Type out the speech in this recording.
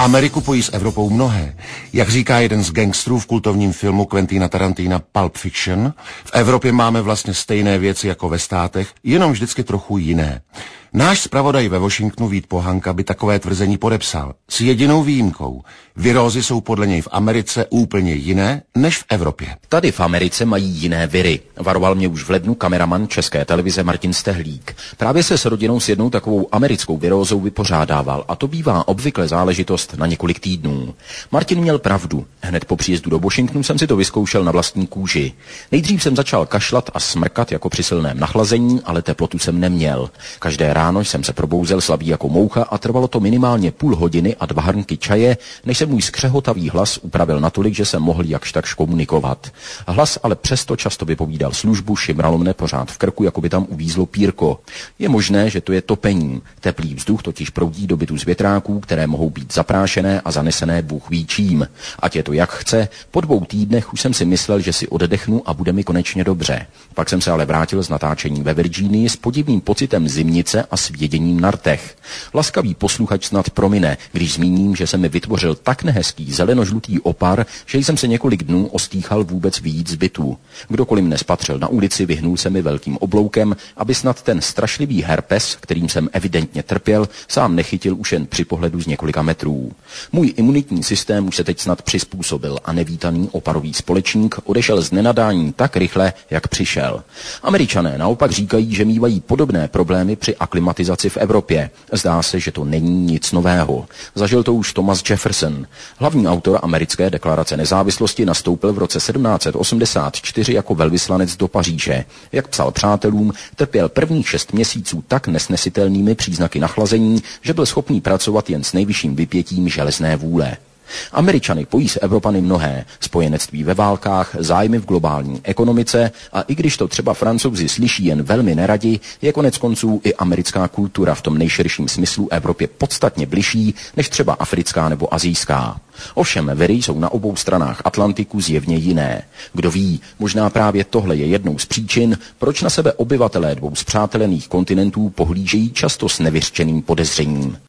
Ameriku pojí s Evropou mnohé. Jak říká jeden z gangstrů v kultovním filmu Quentina Tarantina Pulp Fiction, v Evropě máme vlastně stejné věci jako ve státech, jenom vždycky trochu jiné. Náš zpravodaj ve Washingtonu Vít Pohanka by takové tvrzení podepsal. S jedinou výjimkou. Virózy jsou podle něj v Americe úplně jiné než v Evropě. Tady v Americe mají jiné viry. Varoval mě už v lednu kameraman České televize Martin Stehlík. Právě se s rodinou s jednou takovou americkou virózou vypořádával a to bývá obvykle záležitost na několik týdnů. Martin měl pravdu. Hned po příjezdu do Washingtonu jsem si to vyzkoušel na vlastní kůži. Nejdřív jsem začal kašlat a smrkat jako při silném nachlazení, ale teplotu jsem neměl. Každé ráno jsem se probouzel slabý jako moucha a trvalo to minimálně půl hodiny a dva hrnky čaje, než se můj skřehotavý hlas upravil natolik, že jsem mohl jakž takž komunikovat. Hlas ale přesto často vypovídal službu, šimralo mne pořád v krku, jako by tam uvízlo pírko. Je možné, že to je topení. Teplý vzduch totiž proudí do bytu z větráků, které mohou být zaprášené a zanesené Bůh ví čím. Ať je to jak chce, po dvou týdnech už jsem si myslel, že si oddechnu a bude mi konečně dobře. Pak jsem se ale vrátil z natáčení ve Virginii s podivným pocitem zimnice a svěděním na rtech. Laskavý posluchač snad promine, když zmíním, že se mi vytvořil tak nehezký zelenožlutý opar, že jsem se několik dnů ostýchal vůbec vyjít z bytu. Kdokoliv mne spatřil na ulici, vyhnul se mi velkým obloukem, aby snad ten strašlivý herpes, kterým jsem evidentně trpěl, sám nechytil už jen při pohledu z několika metrů. Můj imunitní systém už se teď snad přizpůsobil a nevítaný oparový společník odešel z nenadání tak rychle, jak přišel. Američané naopak říkají, že mývají podobné problémy při aklimatizaci v Evropě. Zdá se, že to není nic nového. Zažil to už Thomas Jefferson. Hlavní autor americké deklarace nezávislosti nastoupil v roce 1784 jako velvyslanec do Paříže. Jak psal přátelům, trpěl prvních šest měsíců tak nesnesitelnými příznaky nachlazení, že byl schopný pracovat jen s nejvyšším vypětím železné vůle. Američany pojí s Evropany mnohé, spojenectví ve válkách, zájmy v globální ekonomice a i když to třeba francouzi slyší jen velmi neradi, je konec konců i americká kultura v tom nejširším smyslu Evropě podstatně bližší než třeba africká nebo azijská. Ovšem viry jsou na obou stranách Atlantiku zjevně jiné. Kdo ví, možná právě tohle je jednou z příčin, proč na sebe obyvatelé dvou zpřátelených kontinentů pohlížejí často s nevyřčeným podezřením.